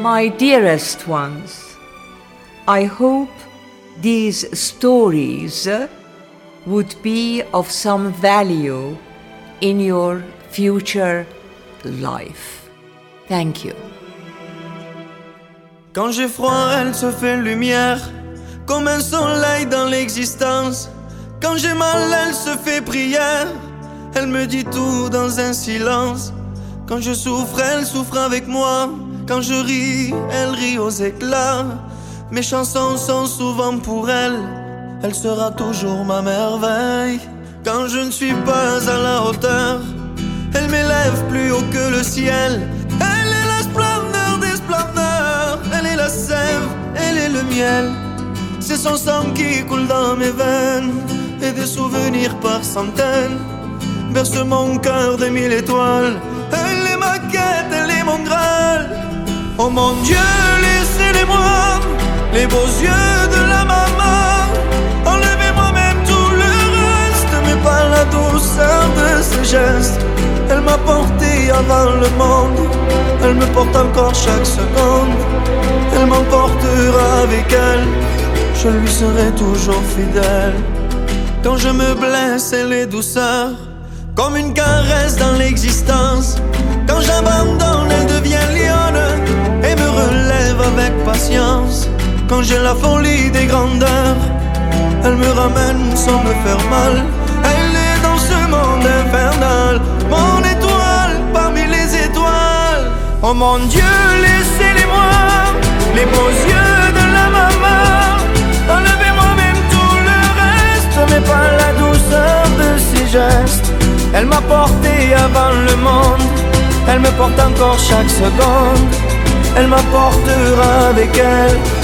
My dearest ones, I hope these stories would be of some value in your future life. Thank you. Quand j'ai froid, elle se fait lumière, comme un soleil dans l'existence. Quand j'ai mal, elle se fait prière, elle me dit tout dans un silence. Quand je souffre, elle souffre avec moi. Quand je ris, elle rit aux éclats. Mes chansons sont souvent pour elle, elle sera toujours ma merveille. Quand je ne suis pas à la hauteur, elle m'élève plus haut que le ciel. Elle est la splendeur des splendeurs, elle est la sève, elle est le miel. C'est son sang qui coule dans mes veines et des souvenirs par centaines berce mon cœur de mille étoiles. Mon Dieu, laissez-les-moi, les beaux yeux de la maman. Enlevez-moi même tout le reste, mais pas la douceur de ses gestes. Elle m'a porté avant le monde, elle me porte encore chaque seconde. Elle m'emportera avec elle, je lui serai toujours fidèle. Quand je me blesse, elle est douceur, comme une caresse dans l'existence. Quand j'abandonne, Quand j'ai la folie des grandeurs, elle me ramène sans me faire mal. Elle est dans ce monde infernal, mon étoile parmi les étoiles. Oh mon Dieu, laissez-les-moi, les beaux yeux de la maman. Enlevez-moi même tout le reste, mais pas la douceur de ses gestes. Elle m'a porté avant le monde, elle me porte encore chaque seconde. Elle m'apportera avec elle.